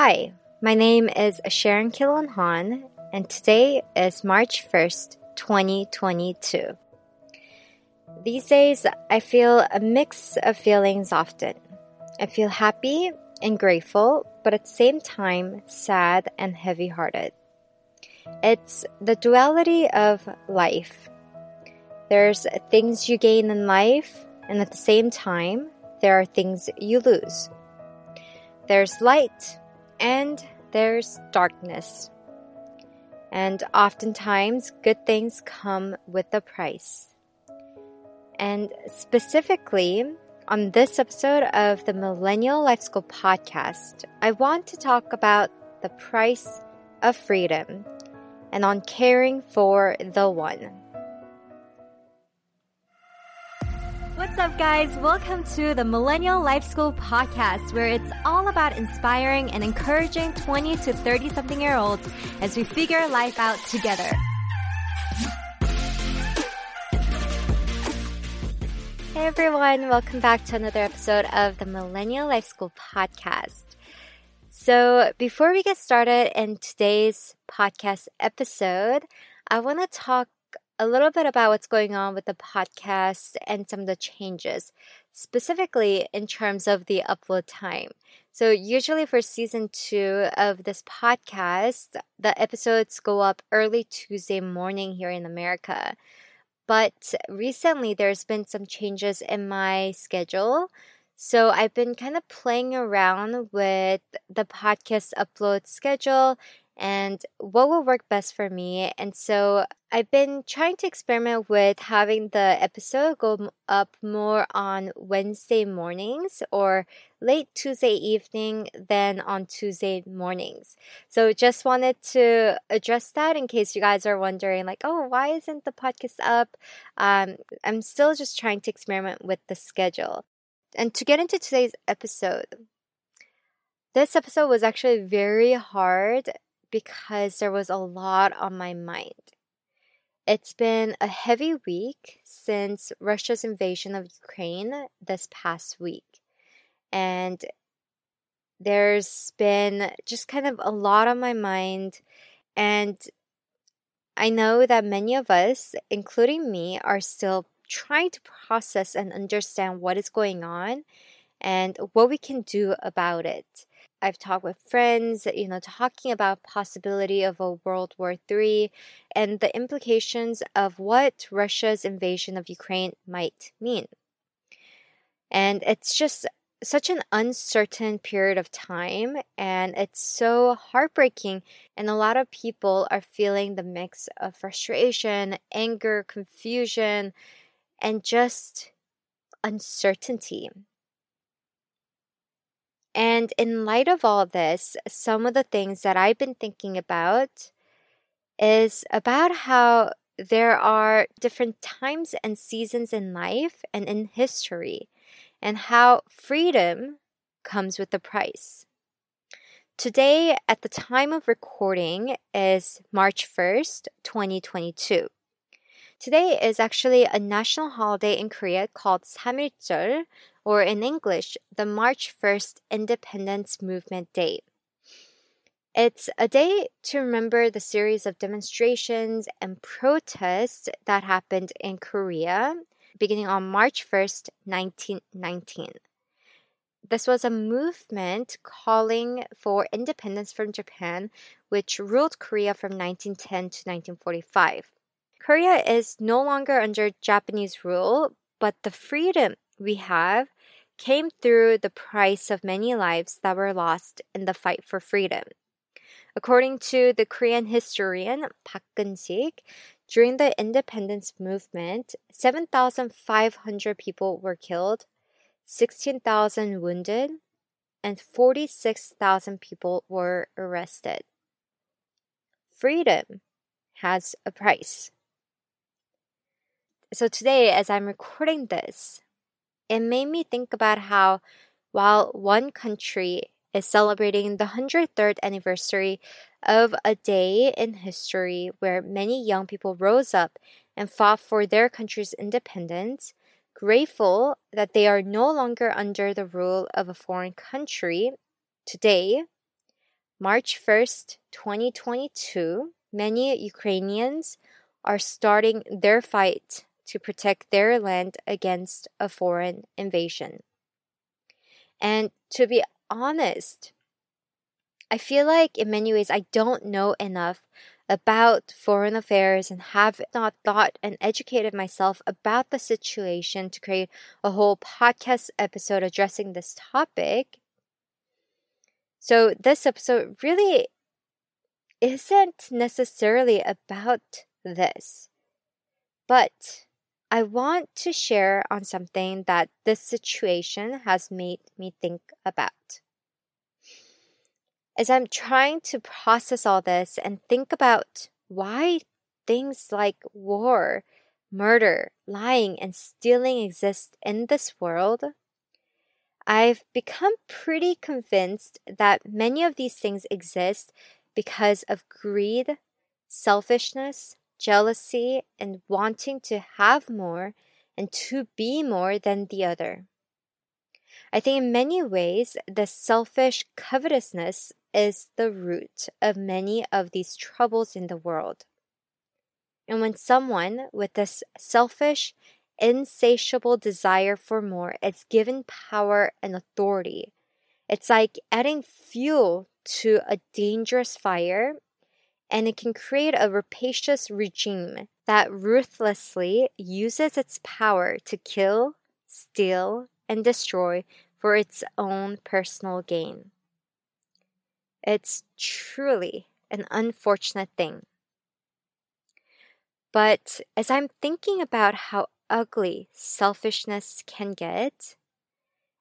Hi, my name is Sharon Kilon Han, and today is March 1st, 2022. These days, I feel a mix of feelings often. I feel happy and grateful, but at the same time, sad and heavy hearted. It's the duality of life. There's things you gain in life, and at the same time, there are things you lose. There's light and there's darkness. And oftentimes, good things come with a price. And specifically, on this episode of the Millennial Life School podcast, I want to talk about the price of freedom and on caring for the one. What's up, guys? Welcome to the Millennial Life School podcast, where it's all about inspiring and encouraging 20 to 30 something year olds as we figure life out together. Hey everyone, welcome back to another episode of the Millennial Life School podcast. So, before we get started in today's podcast episode, I want to talk a little bit about what's going on with the podcast and some of the changes, specifically in terms of the upload time. So, usually for season two of this podcast, the episodes go up early Tuesday morning here in America. But recently, there's been some changes in my schedule. So I've been kind of playing around with the podcast upload schedule and what will work best for me. And so I've been trying to experiment with having the episode go up more on Wednesday mornings or late Tuesday evening than on Tuesday mornings. So just wanted to address that in case you guys are wondering, like, oh, why isn't the podcast up? Um, I'm still just trying to experiment with the schedule. And to get into today's episode, this episode was actually very hard because there was a lot on my mind. It's been a heavy week since Russia's invasion of Ukraine this past week. And there's been just kind of a lot on my mind. And I know that many of us, including me, are still trying to process and understand what is going on and what we can do about it. I've talked with friends, you know, talking about possibility of a World War III and the implications of what Russia's invasion of Ukraine might mean. And it's just such an uncertain period of time and it's so heartbreaking and a lot of people are feeling the mix of frustration, anger, confusion and just uncertainty. And in light of all this, some of the things that I've been thinking about is about how there are different times and seasons in life and in history, and how freedom comes with a price. Today, at the time of recording, is March 1st, 2022. Today is actually a national holiday in Korea called Samiljeol, or in English, the March 1st Independence Movement Day. It's a day to remember the series of demonstrations and protests that happened in Korea beginning on March 1st, 1919. This was a movement calling for independence from Japan, which ruled Korea from 1910 to 1945. Korea is no longer under Japanese rule, but the freedom we have came through the price of many lives that were lost in the fight for freedom. According to the Korean historian Park Geun-sik, during the independence movement, 7,500 people were killed, 16,000 wounded, and 46,000 people were arrested. Freedom has a price. So today, as I'm recording this, it made me think about how while one country is celebrating the 103rd anniversary of a day in history where many young people rose up and fought for their country's independence, grateful that they are no longer under the rule of a foreign country, today, March 1st, 2022, many Ukrainians are starting their fight to protect their land against a foreign invasion. And to be honest, I feel like in many ways I don't know enough about foreign affairs and have not thought and educated myself about the situation to create a whole podcast episode addressing this topic. So, this episode really isn't necessarily about this, but I want to share on something that this situation has made me think about. As I'm trying to process all this and think about why things like war, murder, lying, and stealing exist in this world, I've become pretty convinced that many of these things exist because of greed, selfishness, jealousy, and wanting to have more and to be more than the other. I think in many ways, the selfish covetousness is the root of many of these troubles in the world. And when someone with this selfish, insatiable desire for more is given power and authority, it's like adding fuel to a dangerous fire and it can create a rapacious regime that ruthlessly uses its power to kill, steal, and destroy for its own personal gain. It's truly an unfortunate thing. But as I'm thinking about how ugly selfishness can get,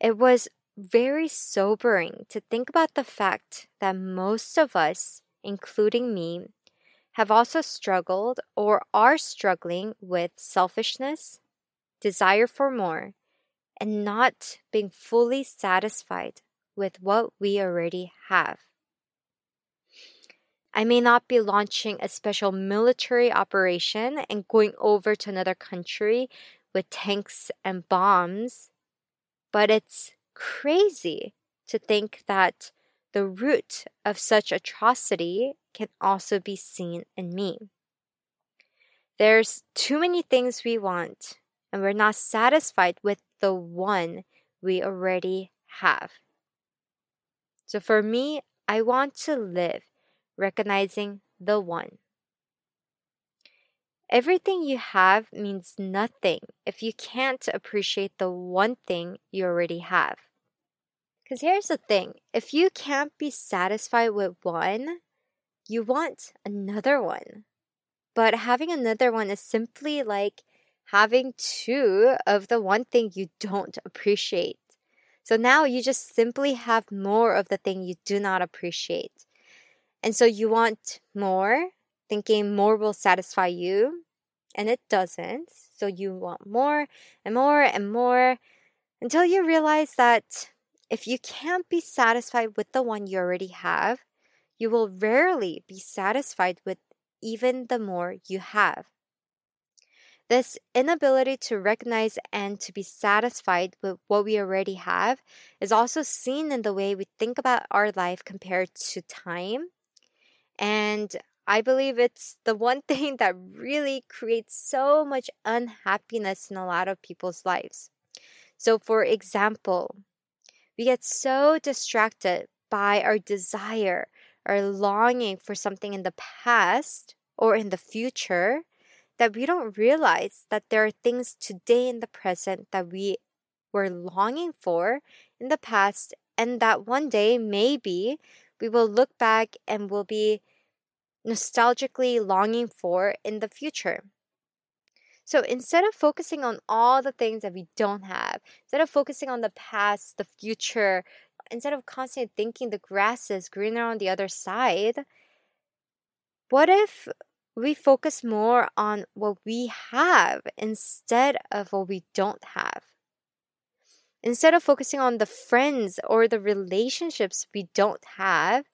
it was very sobering to think about the fact that most of us including me, have also struggled or are struggling with selfishness, desire for more, and not being fully satisfied with what we already have. I may not be launching a special military operation and going over to another country with tanks and bombs, but it's crazy to think that the root of such atrocity can also be seen in me. There's too many things we want, and we're not satisfied with the one we already have. So for me, I want to live recognizing the one. Everything you have means nothing if you can't appreciate the one thing you already have. Because here's the thing if you can't be satisfied with one, you want another one. But having another one is simply like having two of the one thing you don't appreciate. So now you just simply have more of the thing you do not appreciate. And so you want more, thinking more will satisfy you, and it doesn't. So you want more and more and more until you realize that if you can't be satisfied with the one you already have, you will rarely be satisfied with even the more you have. This inability to recognize and to be satisfied with what we already have is also seen in the way we think about our life compared to time. And I believe it's the one thing that really creates so much unhappiness in a lot of people's lives. So, for example, we get so distracted by our desire, our longing for something in the past or in the future that we don't realize that there are things today in the present that we were longing for in the past and that one day maybe we will look back and will be nostalgically longing for in the future. So instead of focusing on all the things that we don't have, instead of focusing on the past, the future, instead of constantly thinking the grass is greener on the other side, what if we focus more on what we have instead of what we don't have? Instead of focusing on the friends or the relationships we don't have,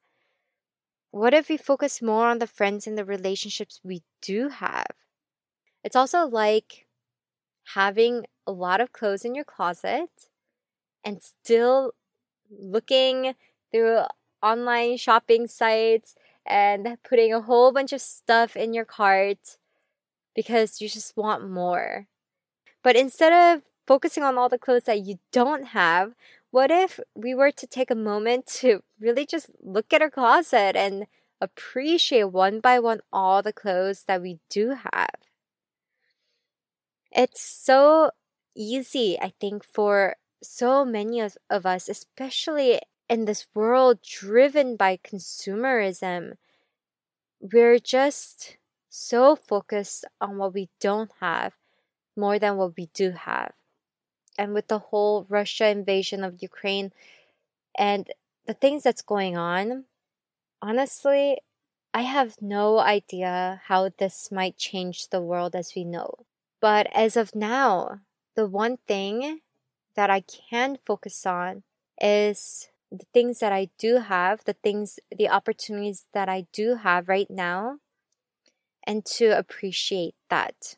what if we focus more on the friends and the relationships we do have? It's also like having a lot of clothes in your closet and still looking through online shopping sites and putting a whole bunch of stuff in your cart because you just want more. But instead of focusing on all the clothes that you don't have, what if we were to take a moment to really just look at our closet and appreciate one by one all the clothes that we do have? It's so easy, I think, for so many of, of us, especially in this world driven by consumerism. We're just so focused on what we don't have more than what we do have. And with the whole Russia invasion of Ukraine and the things that's going on, honestly, I have no idea how this might change the world as we know. But as of now, the one thing that I can focus on is the things that I do have, the things, the opportunities that I do have right now, and to appreciate that.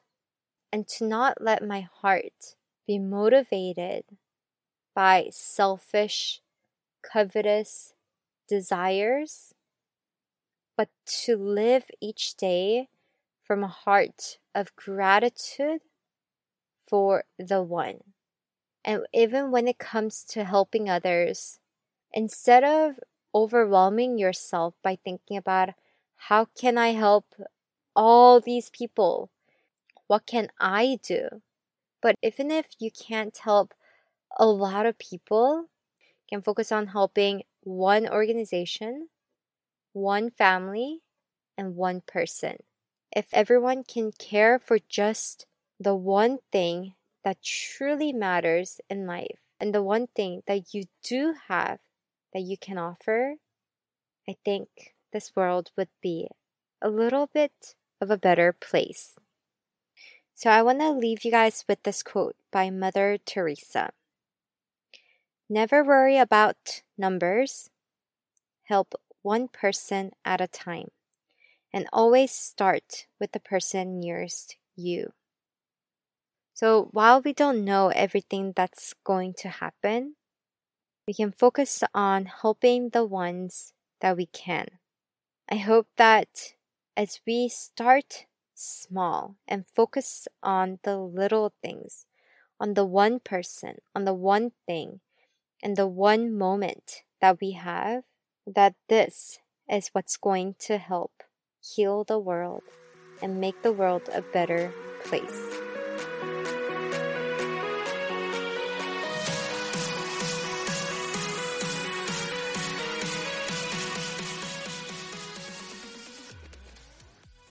And to not let my heart be motivated by selfish, covetous desires, but to live each day from a heart of gratitude for the one. And even when it comes to helping others, instead of overwhelming yourself by thinking about how can I help all these people? What can I do? But even if you can't help a lot of people, can focus on helping one organization, one family, and one person. If everyone can care for just the one thing that truly matters in life and the one thing that you do have that you can offer, I think this world would be a little bit of a better place. So I want to leave you guys with this quote by Mother Teresa. Never worry about numbers. Help one person at a time. And always start with the person nearest you. So while we don't know everything that's going to happen, we can focus on helping the ones that we can. I hope that as we start small and focus on the little things, on the one person, on the one thing, and the one moment that we have, that this is what's going to help heal the world and make the world a better place.